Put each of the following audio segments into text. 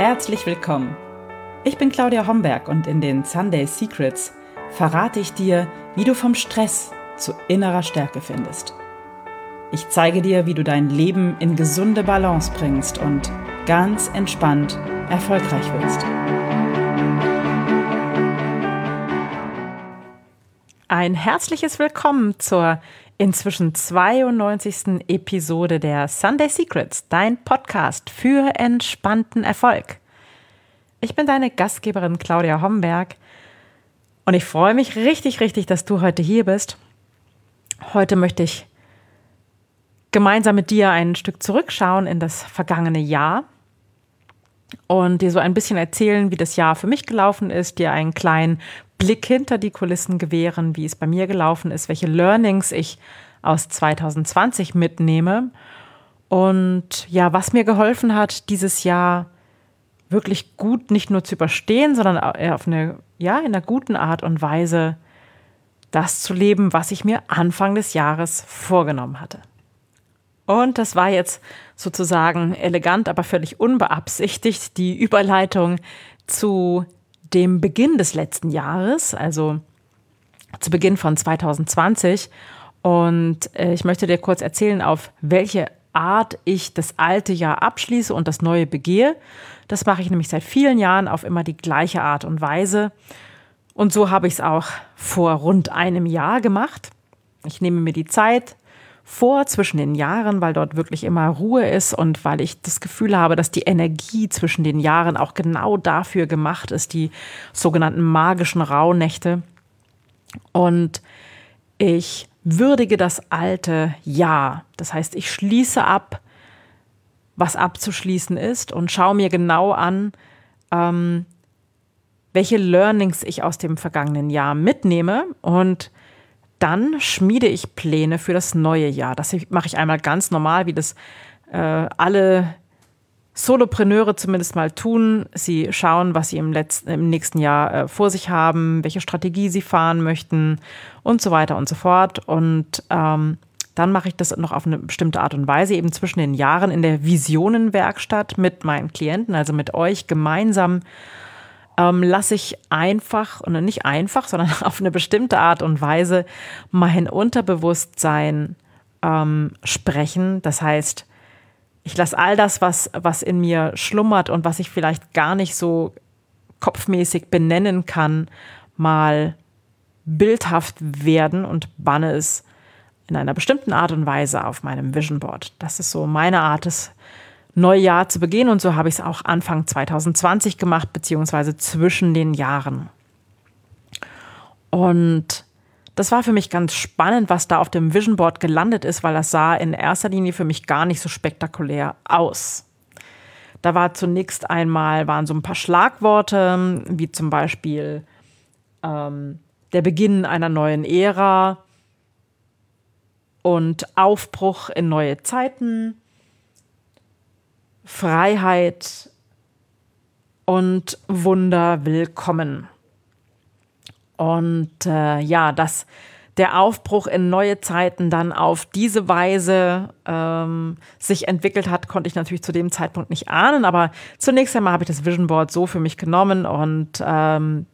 Herzlich willkommen. Ich bin Claudia Homberg und in den Sunday Secrets verrate ich dir, wie du vom Stress zu innerer Stärke findest. Ich zeige dir, wie du dein Leben in gesunde Balance bringst und ganz entspannt erfolgreich wirst. Ein herzliches Willkommen zur inzwischen 92. Episode der Sunday Secrets, dein Podcast für entspannten Erfolg. Ich bin deine Gastgeberin Claudia Homberg und ich freue mich richtig, richtig, dass du heute hier bist. Heute möchte ich gemeinsam mit dir ein Stück zurückschauen in das vergangene Jahr und dir so ein bisschen erzählen, wie das Jahr für mich gelaufen ist, dir einen kleinen Blick hinter die Kulissen gewähren, wie es bei mir gelaufen ist, welche Learnings ich aus 2020 mitnehme und ja, was mir geholfen hat, dieses Jahr wirklich gut nicht nur zu überstehen, sondern auf eine, ja, in einer guten Art und Weise das zu leben, was ich mir Anfang des Jahres vorgenommen hatte. Und das war jetzt sozusagen elegant, aber völlig unbeabsichtigt die Überleitung zu dem Beginn des letzten Jahres, also zu Beginn von 2020. Und äh, ich möchte dir kurz erzählen, auf welche Art ich das alte Jahr abschließe und das neue begehe. Das mache ich nämlich seit vielen Jahren auf immer die gleiche Art und Weise. Und so habe ich es auch vor rund einem Jahr gemacht. Ich nehme mir die Zeit, vor zwischen den Jahren, weil dort wirklich immer Ruhe ist und weil ich das Gefühl habe, dass die Energie zwischen den Jahren auch genau dafür gemacht ist, die sogenannten magischen Rauhnächte. Und ich würdige das alte Jahr. Das heißt, ich schließe ab, was abzuschließen ist und schaue mir genau an, ähm, welche Learnings ich aus dem vergangenen Jahr mitnehme und dann schmiede ich Pläne für das neue Jahr. Das mache ich einmal ganz normal, wie das äh, alle Solopreneure zumindest mal tun. Sie schauen, was sie im, letzten, im nächsten Jahr äh, vor sich haben, welche Strategie sie fahren möchten und so weiter und so fort. Und ähm, dann mache ich das noch auf eine bestimmte Art und Weise, eben zwischen den Jahren in der Visionenwerkstatt mit meinen Klienten, also mit euch gemeinsam ähm, lasse ich einfach, und nicht einfach, sondern auf eine bestimmte Art und Weise mein Unterbewusstsein ähm, sprechen. Das heißt, ich lasse all das, was, was in mir schlummert und was ich vielleicht gar nicht so kopfmäßig benennen kann, mal bildhaft werden und banne es in einer bestimmten Art und Weise auf meinem Vision Board. Das ist so meine Art des Neujahr zu begehen. Und so habe ich es auch Anfang 2020 gemacht, beziehungsweise zwischen den Jahren. Und das war für mich ganz spannend, was da auf dem Vision Board gelandet ist, weil das sah in erster Linie für mich gar nicht so spektakulär aus. Da war zunächst einmal, waren so ein paar Schlagworte, wie zum Beispiel ähm, der Beginn einer neuen Ära und Aufbruch in neue Zeiten Freiheit und Wunder willkommen. Und äh, ja, dass der Aufbruch in neue Zeiten dann auf diese Weise ähm, sich entwickelt hat, konnte ich natürlich zu dem Zeitpunkt nicht ahnen. Aber zunächst einmal habe ich das Vision Board so für mich genommen und ähm,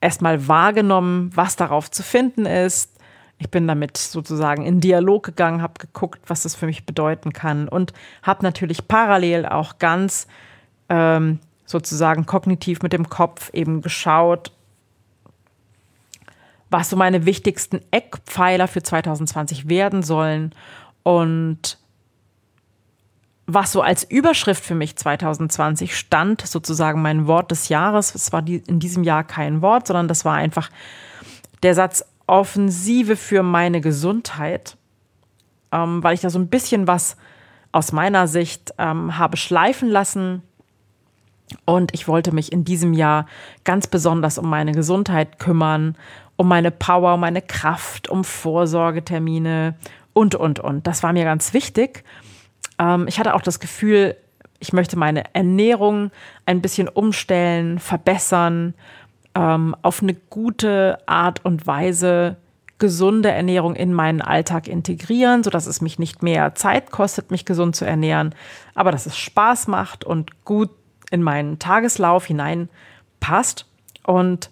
erstmal wahrgenommen, was darauf zu finden ist, ich bin damit sozusagen in Dialog gegangen, habe geguckt, was das für mich bedeuten kann und habe natürlich parallel auch ganz ähm, sozusagen kognitiv mit dem Kopf eben geschaut, was so meine wichtigsten Eckpfeiler für 2020 werden sollen und was so als Überschrift für mich 2020 stand, sozusagen mein Wort des Jahres. Es war in diesem Jahr kein Wort, sondern das war einfach der Satz Offensive für meine Gesundheit, ähm, weil ich da so ein bisschen was aus meiner Sicht ähm, habe schleifen lassen. Und ich wollte mich in diesem Jahr ganz besonders um meine Gesundheit kümmern, um meine Power, um meine Kraft, um Vorsorgetermine und, und, und. Das war mir ganz wichtig. Ähm, ich hatte auch das Gefühl, ich möchte meine Ernährung ein bisschen umstellen, verbessern ähm, auf eine gute Art und Weise gesunde Ernährung in meinen Alltag integrieren, sodass es mich nicht mehr Zeit kostet, mich gesund zu ernähren, aber dass es Spaß macht und gut in meinen Tageslauf hineinpasst. Und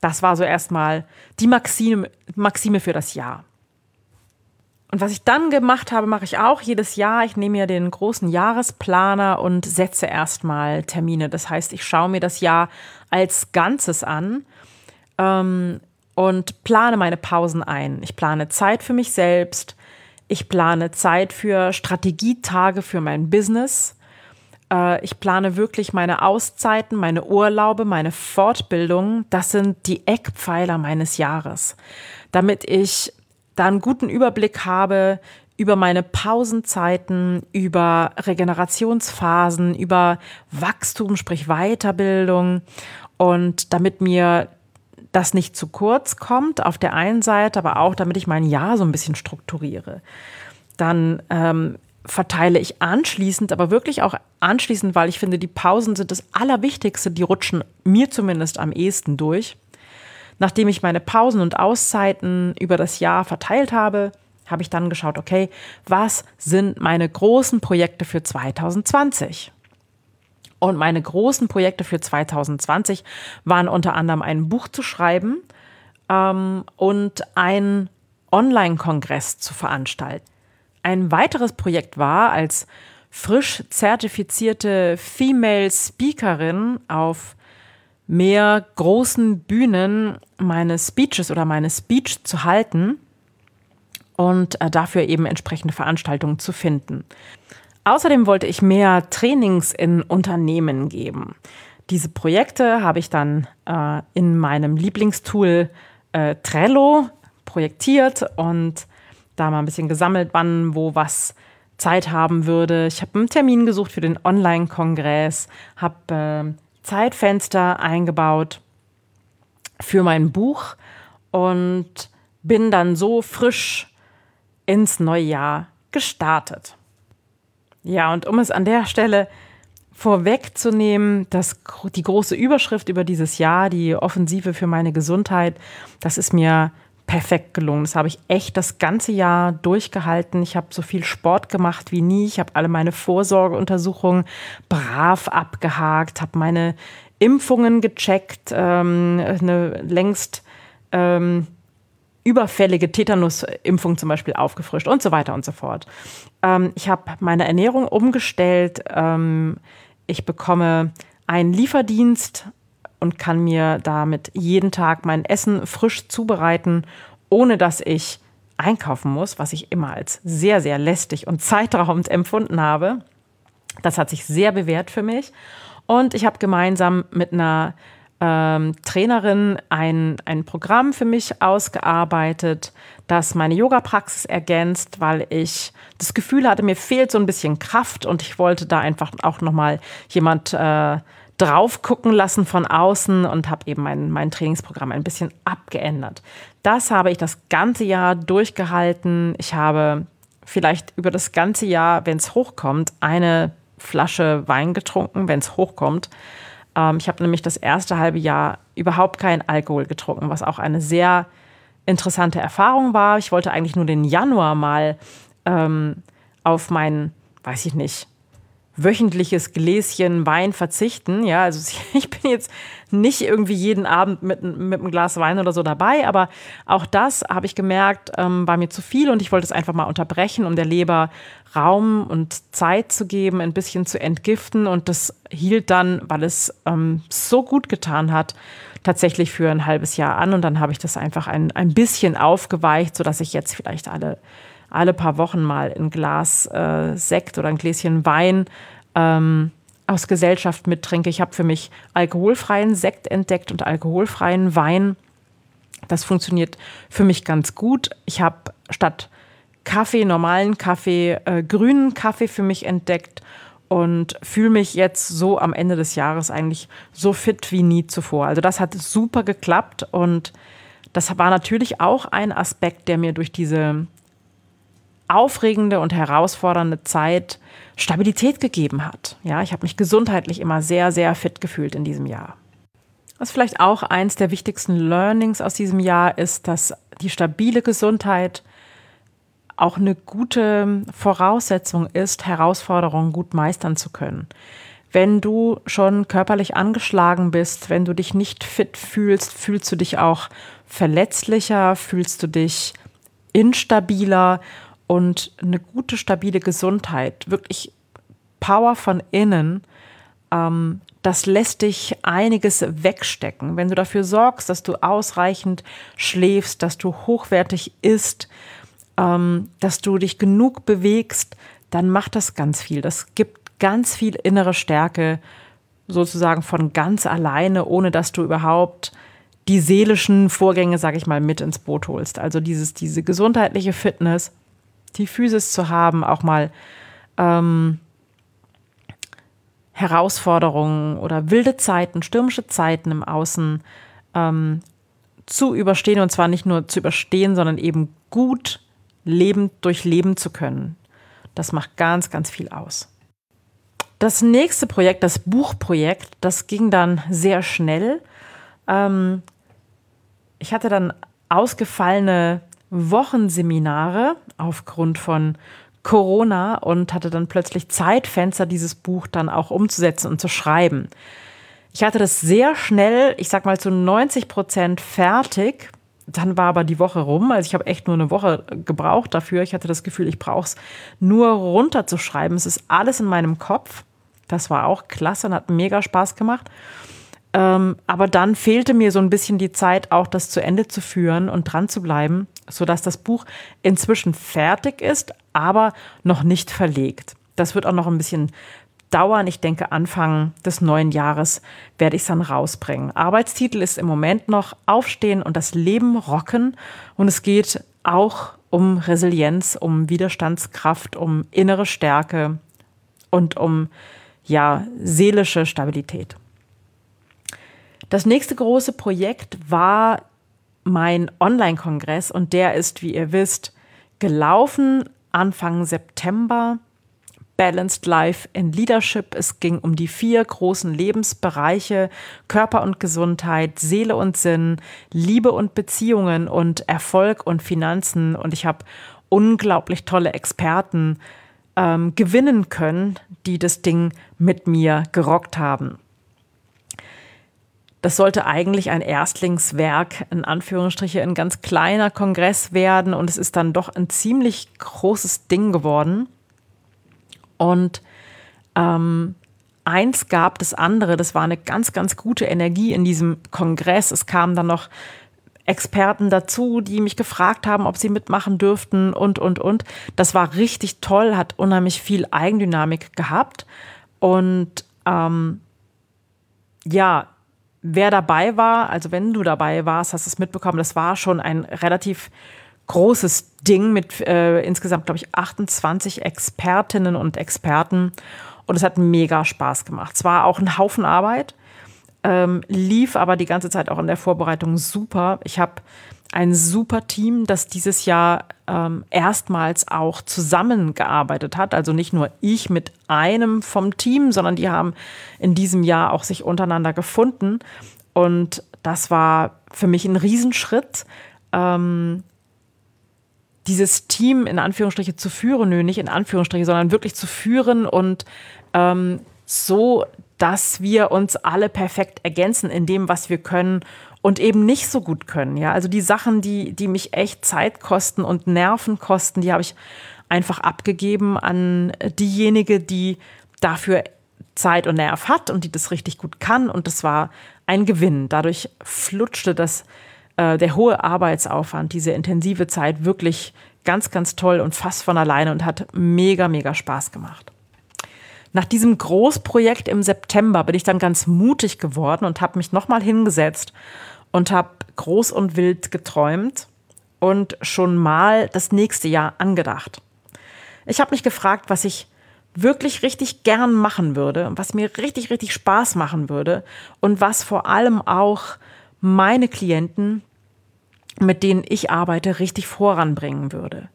das war so erstmal die Maxime, Maxime für das Jahr. Und was ich dann gemacht habe, mache ich auch jedes Jahr. Ich nehme mir den großen Jahresplaner und setze erstmal Termine. Das heißt, ich schaue mir das Jahr als Ganzes an ähm, und plane meine Pausen ein. Ich plane Zeit für mich selbst. Ich plane Zeit für Strategietage für mein Business. Äh, ich plane wirklich meine Auszeiten, meine Urlaube, meine Fortbildung. Das sind die Eckpfeiler meines Jahres, damit ich da einen guten Überblick habe über meine Pausenzeiten, über Regenerationsphasen, über Wachstum, sprich Weiterbildung und damit mir das nicht zu kurz kommt auf der einen Seite, aber auch damit ich mein Jahr so ein bisschen strukturiere. Dann ähm, verteile ich anschließend, aber wirklich auch anschließend, weil ich finde, die Pausen sind das Allerwichtigste, die rutschen mir zumindest am ehesten durch. Nachdem ich meine Pausen und Auszeiten über das Jahr verteilt habe, habe ich dann geschaut, okay, was sind meine großen Projekte für 2020? Und meine großen Projekte für 2020 waren unter anderem ein Buch zu schreiben ähm, und einen Online-Kongress zu veranstalten. Ein weiteres Projekt war, als frisch zertifizierte Female Speakerin auf mehr großen Bühnen meine Speeches oder meine Speech zu halten und äh, dafür eben entsprechende Veranstaltungen zu finden. Außerdem wollte ich mehr Trainings in Unternehmen geben. Diese Projekte habe ich dann äh, in meinem Lieblingstool äh, Trello projektiert und da mal ein bisschen gesammelt, wann, wo, was Zeit haben würde. Ich habe einen Termin gesucht für den Online-Kongress, habe äh, Zeitfenster eingebaut für mein Buch und bin dann so frisch ins neue Jahr gestartet. Ja, und um es an der Stelle vorwegzunehmen, dass die große Überschrift über dieses Jahr, die Offensive für meine Gesundheit, das ist mir perfekt gelungen. Das habe ich echt das ganze Jahr durchgehalten. Ich habe so viel Sport gemacht wie nie. Ich habe alle meine Vorsorgeuntersuchungen brav abgehakt, habe meine Impfungen gecheckt, ähm, eine längst ähm, überfällige Tetanusimpfung zum Beispiel aufgefrischt und so weiter und so fort. Ähm, ich habe meine Ernährung umgestellt. Ähm, ich bekomme einen Lieferdienst und kann mir damit jeden Tag mein Essen frisch zubereiten, ohne dass ich einkaufen muss, was ich immer als sehr, sehr lästig und zeitraubend empfunden habe. Das hat sich sehr bewährt für mich. Und ich habe gemeinsam mit einer ähm, Trainerin ein, ein Programm für mich ausgearbeitet, das meine Yoga-Praxis ergänzt, weil ich das Gefühl hatte, mir fehlt so ein bisschen Kraft und ich wollte da einfach auch nochmal jemand äh, drauf gucken lassen von außen und habe eben mein, mein Trainingsprogramm ein bisschen abgeändert. Das habe ich das ganze Jahr durchgehalten. Ich habe vielleicht über das ganze Jahr, wenn es hochkommt, eine Flasche Wein getrunken, wenn es hochkommt. Ähm, ich habe nämlich das erste halbe Jahr überhaupt keinen Alkohol getrunken, was auch eine sehr interessante Erfahrung war. Ich wollte eigentlich nur den Januar mal ähm, auf meinen, weiß ich nicht, wöchentliches Gläschen Wein verzichten. Ja, also ich bin jetzt nicht irgendwie jeden Abend mit, mit einem Glas Wein oder so dabei, aber auch das habe ich gemerkt, ähm, war mir zu viel und ich wollte es einfach mal unterbrechen, um der Leber Raum und Zeit zu geben, ein bisschen zu entgiften. Und das hielt dann, weil es ähm, so gut getan hat, tatsächlich für ein halbes Jahr an. Und dann habe ich das einfach ein, ein bisschen aufgeweicht, sodass ich jetzt vielleicht alle alle paar Wochen mal ein Glas äh, Sekt oder ein Gläschen Wein ähm, aus Gesellschaft mittrinke. Ich habe für mich alkoholfreien Sekt entdeckt und alkoholfreien Wein. Das funktioniert für mich ganz gut. Ich habe statt Kaffee, normalen Kaffee, äh, grünen Kaffee für mich entdeckt und fühle mich jetzt so am Ende des Jahres eigentlich so fit wie nie zuvor. Also das hat super geklappt und das war natürlich auch ein Aspekt, der mir durch diese aufregende und herausfordernde Zeit Stabilität gegeben hat. Ja, ich habe mich gesundheitlich immer sehr, sehr fit gefühlt in diesem Jahr. Was vielleicht auch eins der wichtigsten Learnings aus diesem Jahr ist, dass die stabile Gesundheit auch eine gute Voraussetzung ist, Herausforderungen gut meistern zu können. Wenn du schon körperlich angeschlagen bist, wenn du dich nicht fit fühlst, fühlst du dich auch verletzlicher, fühlst du dich instabiler und eine gute, stabile Gesundheit, wirklich Power von innen, ähm, das lässt dich einiges wegstecken. Wenn du dafür sorgst, dass du ausreichend schläfst, dass du hochwertig isst, ähm, dass du dich genug bewegst, dann macht das ganz viel. Das gibt ganz viel innere Stärke sozusagen von ganz alleine, ohne dass du überhaupt die seelischen Vorgänge, sag ich mal, mit ins Boot holst. Also dieses, diese gesundheitliche Fitness, die Physis zu haben, auch mal ähm, Herausforderungen oder wilde Zeiten, stürmische Zeiten im Außen ähm, zu überstehen und zwar nicht nur zu überstehen, sondern eben gut lebend durchleben zu können. Das macht ganz, ganz viel aus. Das nächste Projekt, das Buchprojekt, das ging dann sehr schnell. Ähm, ich hatte dann ausgefallene Wochenseminare aufgrund von Corona und hatte dann plötzlich Zeitfenster, dieses Buch dann auch umzusetzen und zu schreiben. Ich hatte das sehr schnell, ich sag mal zu 90 Prozent fertig. Dann war aber die Woche rum. Also ich habe echt nur eine Woche gebraucht dafür. Ich hatte das Gefühl, ich brauche es nur runterzuschreiben. Es ist alles in meinem Kopf. Das war auch klasse und hat mega Spaß gemacht. Ähm, aber dann fehlte mir so ein bisschen die Zeit, auch das zu Ende zu führen und dran zu bleiben, sodass das Buch inzwischen fertig ist, aber noch nicht verlegt. Das wird auch noch ein bisschen dauern. Ich denke, Anfang des neuen Jahres werde ich es dann rausbringen. Arbeitstitel ist im Moment noch Aufstehen und das Leben rocken. Und es geht auch um Resilienz, um Widerstandskraft, um innere Stärke und um ja, seelische Stabilität. Das nächste große Projekt war mein Online-Kongress und der ist, wie ihr wisst, gelaufen Anfang September. Balanced Life in Leadership. Es ging um die vier großen Lebensbereiche Körper und Gesundheit, Seele und Sinn, Liebe und Beziehungen und Erfolg und Finanzen. Und ich habe unglaublich tolle Experten ähm, gewinnen können, die das Ding mit mir gerockt haben. Das sollte eigentlich ein Erstlingswerk, in Anführungsstriche, ein ganz kleiner Kongress werden und es ist dann doch ein ziemlich großes Ding geworden. Und ähm, eins gab das andere, das war eine ganz, ganz gute Energie in diesem Kongress. Es kamen dann noch Experten dazu, die mich gefragt haben, ob sie mitmachen dürften und, und, und. Das war richtig toll, hat unheimlich viel Eigendynamik gehabt. Und ähm, ja, wer dabei war, also wenn du dabei warst, hast du es mitbekommen, das war schon ein relativ großes Ding mit äh, insgesamt, glaube ich, 28 Expertinnen und Experten. Und es hat mega Spaß gemacht. Es war auch ein Haufen Arbeit, ähm, lief aber die ganze Zeit auch in der Vorbereitung super. Ich habe ein super Team, das dieses Jahr ähm, erstmals auch zusammengearbeitet hat. Also nicht nur ich mit einem vom Team, sondern die haben in diesem Jahr auch sich untereinander gefunden. Und das war für mich ein Riesenschritt. Ähm, dieses Team in Anführungsstriche zu führen, nö, nicht in Anführungsstriche, sondern wirklich zu führen und ähm, so, dass wir uns alle perfekt ergänzen in dem, was wir können und eben nicht so gut können. Ja, also die Sachen, die, die mich echt Zeit kosten und Nerven kosten, die habe ich einfach abgegeben an diejenige, die dafür Zeit und Nerv hat und die das richtig gut kann. Und das war ein Gewinn. Dadurch flutschte das, äh, der hohe Arbeitsaufwand, diese intensive Zeit wirklich ganz, ganz toll und fast von alleine und hat mega, mega Spaß gemacht. Nach diesem Großprojekt im September bin ich dann ganz mutig geworden und habe mich nochmal hingesetzt und habe groß und wild geträumt und schon mal das nächste Jahr angedacht. Ich habe mich gefragt, was ich wirklich richtig gern machen würde, was mir richtig, richtig Spaß machen würde und was vor allem auch meine Klienten, mit denen ich arbeite, richtig voranbringen würde.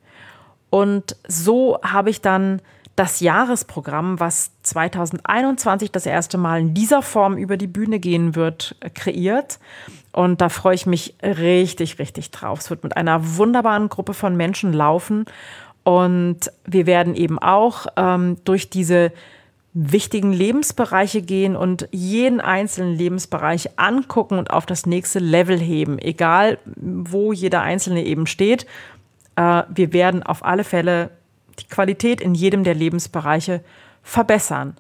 Und so habe ich dann das Jahresprogramm, was 2021 das erste Mal in dieser Form über die Bühne gehen wird, äh, kreiert. Und da freue ich mich richtig, richtig drauf. Es wird mit einer wunderbaren Gruppe von Menschen laufen. Und wir werden eben auch ähm, durch diese wichtigen Lebensbereiche gehen und jeden einzelnen Lebensbereich angucken und auf das nächste Level heben, egal wo jeder einzelne eben steht. Äh, wir werden auf alle Fälle die Qualität in jedem der Lebensbereiche verbessern.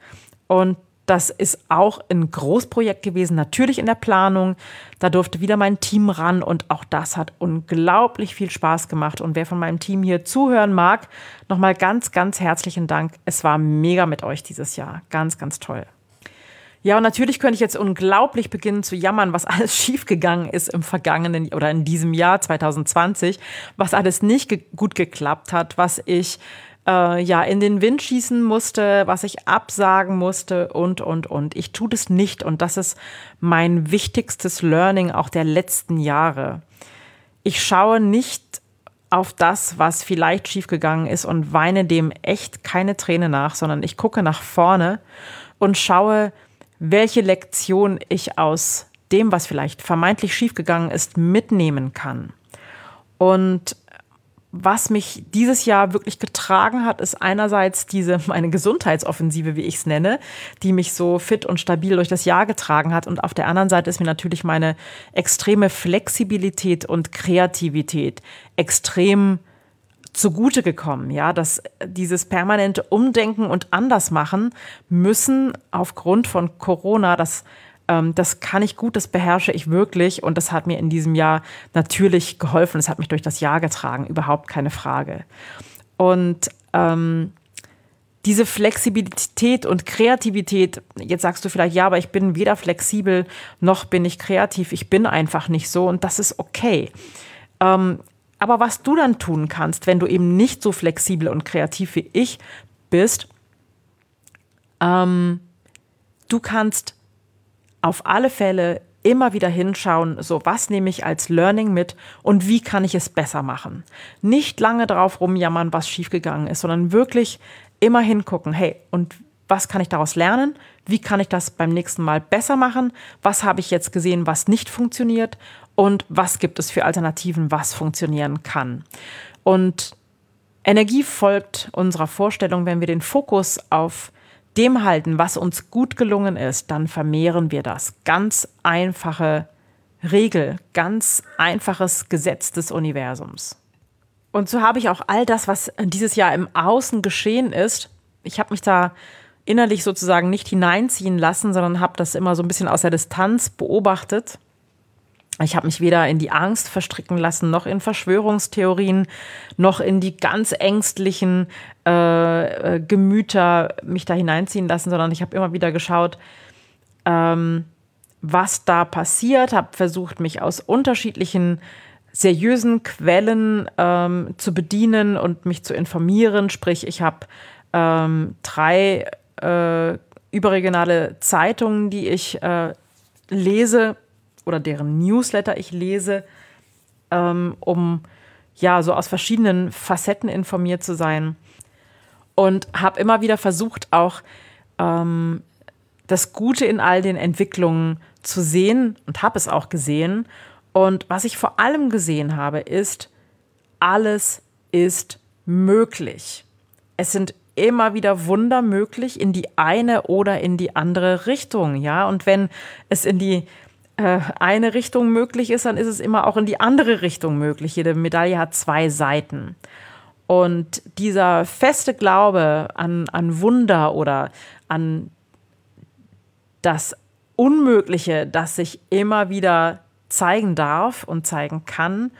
Und das ist auch ein Großprojekt gewesen, natürlich in der Planung. Da durfte wieder mein Team ran und auch das hat unglaublich viel Spaß gemacht. Und wer von meinem Team hier zuhören mag, nochmal ganz, ganz herzlichen Dank. Es war mega mit euch dieses Jahr. Ganz, ganz toll. Ja, und natürlich könnte ich jetzt unglaublich beginnen zu jammern, was alles schiefgegangen ist im vergangenen oder in diesem Jahr 2020, was alles nicht ge gut geklappt hat, was ich äh, ja in den Wind schießen musste, was ich absagen musste und, und, und. Ich tue das nicht und das ist mein wichtigstes Learning auch der letzten Jahre. Ich schaue nicht auf das, was vielleicht schiefgegangen ist und weine dem echt keine Träne nach, sondern ich gucke nach vorne und schaue, welche Lektion ich aus dem, was vielleicht vermeintlich schiefgegangen ist, mitnehmen kann. Und was mich dieses Jahr wirklich getragen hat, ist einerseits diese meine Gesundheitsoffensive, wie ich es nenne, die mich so fit und stabil durch das Jahr getragen hat. Und auf der anderen Seite ist mir natürlich meine extreme Flexibilität und Kreativität extrem zugute gekommen, ja, dass dieses permanente Umdenken und Andersmachen müssen aufgrund von Corona, das ähm, das kann ich gut, das beherrsche ich wirklich und das hat mir in diesem Jahr natürlich geholfen. Es hat mich durch das Jahr getragen, überhaupt keine Frage. Und ähm, diese Flexibilität und Kreativität, jetzt sagst du vielleicht, ja, aber ich bin weder flexibel noch bin ich kreativ. Ich bin einfach nicht so und das ist okay. Ähm, aber was du dann tun kannst, wenn du eben nicht so flexibel und kreativ wie ich bist, ähm, du kannst auf alle Fälle immer wieder hinschauen, so was nehme ich als Learning mit und wie kann ich es besser machen. Nicht lange drauf rumjammern, was schiefgegangen ist, sondern wirklich immer hingucken, hey, und was kann ich daraus lernen? Wie kann ich das beim nächsten Mal besser machen? Was habe ich jetzt gesehen, was nicht funktioniert? Und was gibt es für Alternativen, was funktionieren kann? Und Energie folgt unserer Vorstellung, wenn wir den Fokus auf dem halten, was uns gut gelungen ist, dann vermehren wir das. Ganz einfache Regel, ganz einfaches Gesetz des Universums. Und so habe ich auch all das, was dieses Jahr im Außen geschehen ist, ich habe mich da innerlich sozusagen nicht hineinziehen lassen, sondern habe das immer so ein bisschen aus der Distanz beobachtet ich habe mich weder in die Angst verstricken lassen, noch in Verschwörungstheorien, noch in die ganz ängstlichen äh, äh, Gemüter mich da hineinziehen lassen, sondern ich habe immer wieder geschaut, ähm, was da passiert, habe versucht, mich aus unterschiedlichen seriösen Quellen ähm, zu bedienen und mich zu informieren. Sprich, ich habe ähm, drei äh, überregionale Zeitungen, die ich äh, lese oder deren Newsletter ich lese, ähm, um ja so aus verschiedenen Facetten informiert zu sein. Und habe immer wieder versucht, auch ähm, das Gute in all den Entwicklungen zu sehen und habe es auch gesehen. Und was ich vor allem gesehen habe, ist, alles ist möglich. Es sind immer wieder Wunder möglich in die eine oder in die andere Richtung, ja. Und wenn es in die eine Richtung möglich ist, dann ist es immer auch in die andere Richtung möglich. Jede Medaille hat zwei Seiten. Und dieser feste Glaube an, an Wunder oder an das Unmögliche, das sich immer wieder zeigen darf und zeigen kann,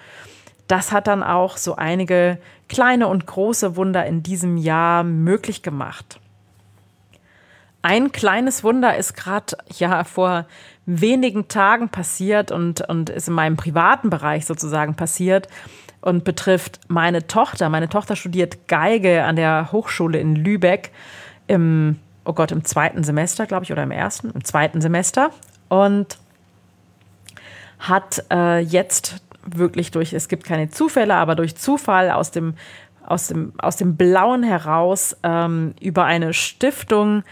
das hat dann auch so einige kleine und große Wunder in diesem Jahr möglich gemacht. Ein kleines Wunder ist gerade ja vor wenigen Tagen passiert und, und ist in meinem privaten Bereich sozusagen passiert und betrifft meine Tochter. Meine Tochter studiert Geige an der Hochschule in Lübeck im, oh Gott, im zweiten Semester, glaube ich, oder im ersten, im zweiten Semester. Und hat äh, jetzt wirklich durch, es gibt keine Zufälle, aber durch Zufall aus dem, aus dem, aus dem Blauen heraus ähm, über eine Stiftung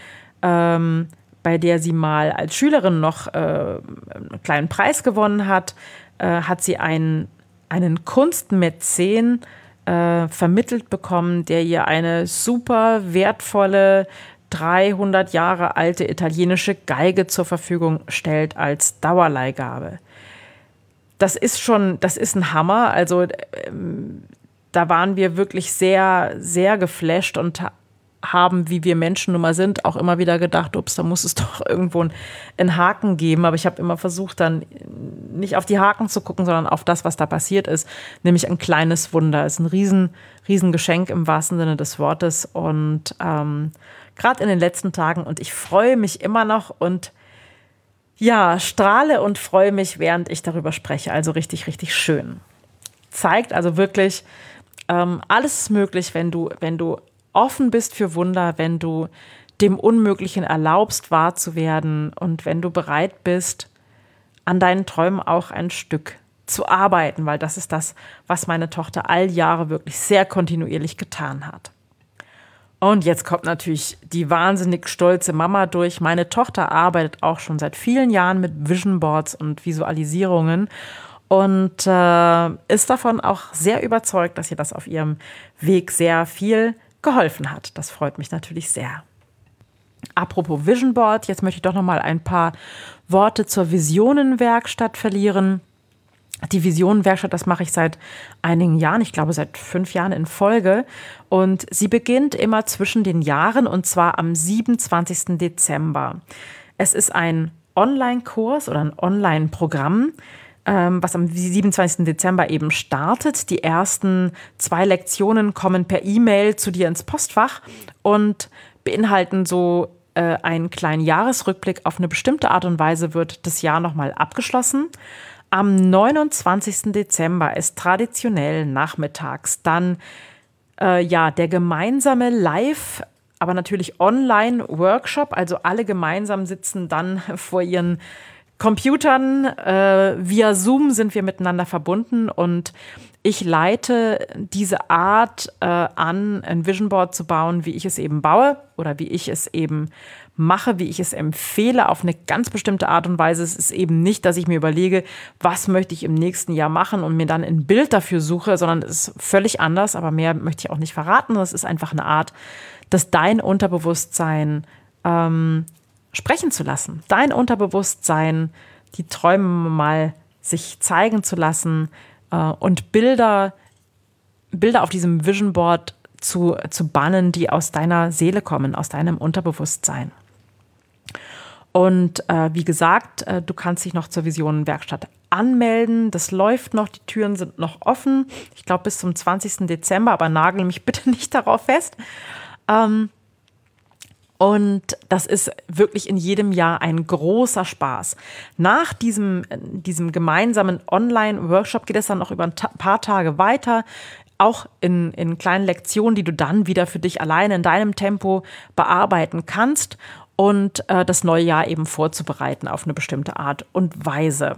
ähm, bei der sie mal als Schülerin noch äh, einen kleinen Preis gewonnen hat, äh, hat sie einen, einen Kunstmäzen äh, vermittelt bekommen, der ihr eine super wertvolle 300 Jahre alte italienische Geige zur Verfügung stellt als Dauerleihgabe. Das ist schon, das ist ein Hammer. Also ähm, da waren wir wirklich sehr, sehr geflasht und haben, wie wir Menschen nun mal sind, auch immer wieder gedacht, ups, da muss es doch irgendwo einen Haken geben. Aber ich habe immer versucht, dann nicht auf die Haken zu gucken, sondern auf das, was da passiert ist, nämlich ein kleines Wunder. Es ist ein riesen, riesen Geschenk im wahrsten Sinne des Wortes. Und ähm, gerade in den letzten Tagen, und ich freue mich immer noch und ja, strahle und freue mich, während ich darüber spreche. Also richtig, richtig schön. Zeigt also wirklich, ähm, alles ist möglich, wenn du, wenn du offen bist für Wunder, wenn du dem Unmöglichen erlaubst, wahr zu werden und wenn du bereit bist, an deinen Träumen auch ein Stück zu arbeiten, weil das ist das, was meine Tochter all Jahre wirklich sehr kontinuierlich getan hat. Und jetzt kommt natürlich die wahnsinnig stolze Mama durch. Meine Tochter arbeitet auch schon seit vielen Jahren mit Vision Boards und Visualisierungen und äh, ist davon auch sehr überzeugt, dass ihr das auf ihrem Weg sehr viel geholfen hat. Das freut mich natürlich sehr. Apropos Vision Board, jetzt möchte ich doch noch mal ein paar Worte zur Visionenwerkstatt verlieren. Die Visionenwerkstatt, das mache ich seit einigen Jahren, ich glaube seit fünf Jahren in Folge. Und sie beginnt immer zwischen den Jahren und zwar am 27. Dezember. Es ist ein Online-Kurs oder ein Online-Programm, was am 27. Dezember eben startet. Die ersten zwei Lektionen kommen per E-Mail zu dir ins Postfach und beinhalten so äh, einen kleinen Jahresrückblick. Auf eine bestimmte Art und Weise wird das Jahr nochmal abgeschlossen. Am 29. Dezember ist traditionell nachmittags dann äh, ja der gemeinsame Live- aber natürlich Online-Workshop. Also alle gemeinsam sitzen dann vor ihren Computern. Äh, via Zoom sind wir miteinander verbunden und ich leite diese Art äh, an, ein Vision Board zu bauen, wie ich es eben baue oder wie ich es eben mache, wie ich es empfehle, auf eine ganz bestimmte Art und Weise. Es ist eben nicht, dass ich mir überlege, was möchte ich im nächsten Jahr machen und mir dann ein Bild dafür suche, sondern es ist völlig anders, aber mehr möchte ich auch nicht verraten. Es ist einfach eine Art, dass dein Unterbewusstsein ähm, sprechen zu lassen, dein Unterbewusstsein, die Träume mal sich zeigen zu lassen äh, und Bilder, Bilder auf diesem Vision Board zu, zu bannen, die aus deiner Seele kommen, aus deinem Unterbewusstsein. Und äh, wie gesagt, äh, du kannst dich noch zur Visionenwerkstatt anmelden. Das läuft noch, die Türen sind noch offen. Ich glaube bis zum 20. Dezember, aber nagel mich bitte nicht darauf fest. Ähm, und das ist wirklich in jedem Jahr ein großer Spaß. Nach diesem, diesem gemeinsamen Online-Workshop geht es dann noch über ein paar Tage weiter. Auch in, in kleinen Lektionen, die du dann wieder für dich alleine in deinem Tempo bearbeiten kannst und äh, das neue Jahr eben vorzubereiten auf eine bestimmte Art und Weise.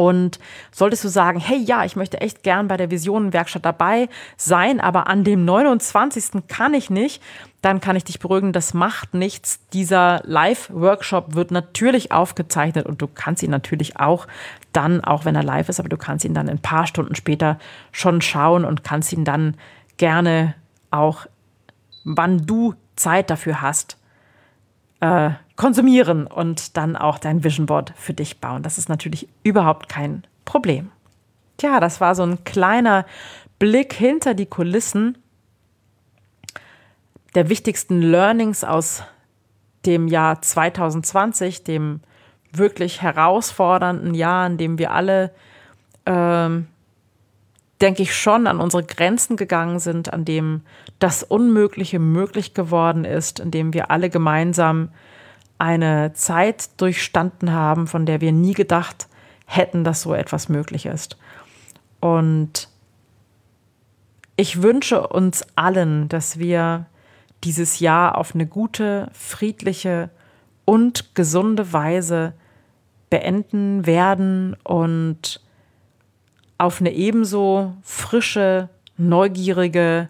Und solltest du sagen, hey ja, ich möchte echt gern bei der Visionenwerkstatt dabei sein, aber an dem 29. kann ich nicht, dann kann ich dich beruhigen, das macht nichts. Dieser Live-Workshop wird natürlich aufgezeichnet und du kannst ihn natürlich auch dann, auch wenn er live ist, aber du kannst ihn dann ein paar Stunden später schon schauen und kannst ihn dann gerne auch, wann du Zeit dafür hast, äh, konsumieren und dann auch dein Vision Board für dich bauen. Das ist natürlich überhaupt kein Problem. Tja, das war so ein kleiner Blick hinter die Kulissen der wichtigsten Learnings aus dem Jahr 2020, dem wirklich herausfordernden Jahr, in dem wir alle, ähm, denke ich, schon an unsere Grenzen gegangen sind, an dem das Unmögliche möglich geworden ist, in dem wir alle gemeinsam eine Zeit durchstanden haben, von der wir nie gedacht hätten, dass so etwas möglich ist. Und ich wünsche uns allen, dass wir dieses Jahr auf eine gute, friedliche und gesunde Weise beenden werden und auf eine ebenso frische, neugierige,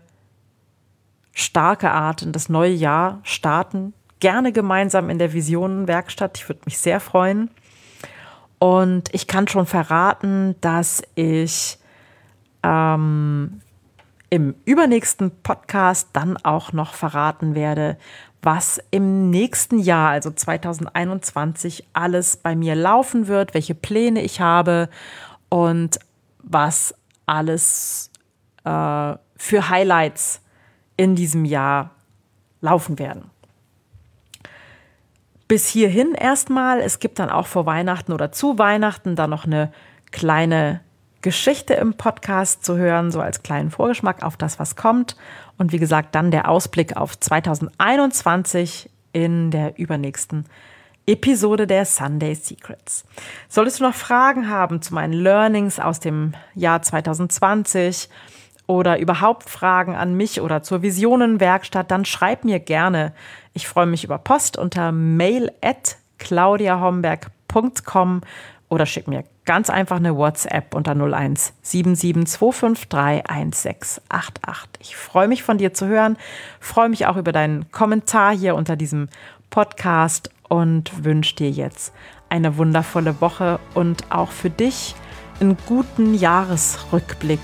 starke Art in das neue Jahr starten gerne gemeinsam in der Visionenwerkstatt. Ich würde mich sehr freuen. Und ich kann schon verraten, dass ich ähm, im übernächsten Podcast dann auch noch verraten werde, was im nächsten Jahr, also 2021, alles bei mir laufen wird, welche Pläne ich habe und was alles äh, für Highlights in diesem Jahr laufen werden. Bis hierhin erstmal. Es gibt dann auch vor Weihnachten oder zu Weihnachten dann noch eine kleine Geschichte im Podcast zu hören, so als kleinen Vorgeschmack auf das, was kommt. Und wie gesagt, dann der Ausblick auf 2021 in der übernächsten Episode der Sunday Secrets. Solltest du noch Fragen haben zu meinen Learnings aus dem Jahr 2020 oder überhaupt Fragen an mich oder zur Visionenwerkstatt, dann schreib mir gerne. Ich freue mich über Post unter mail at claudiahomberg.com oder schick mir ganz einfach eine WhatsApp unter 01 77253 1688. Ich freue mich von dir zu hören, freue mich auch über deinen Kommentar hier unter diesem Podcast und wünsche dir jetzt eine wundervolle Woche und auch für dich einen guten Jahresrückblick,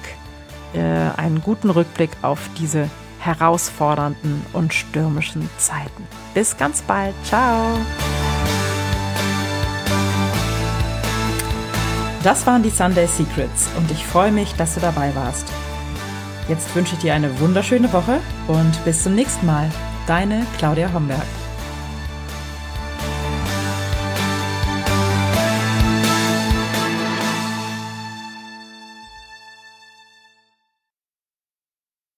einen guten Rückblick auf diese herausfordernden und stürmischen Zeiten. Bis ganz bald. Ciao. Das waren die Sunday Secrets und ich freue mich, dass du dabei warst. Jetzt wünsche ich dir eine wunderschöne Woche und bis zum nächsten Mal. Deine Claudia Homberg.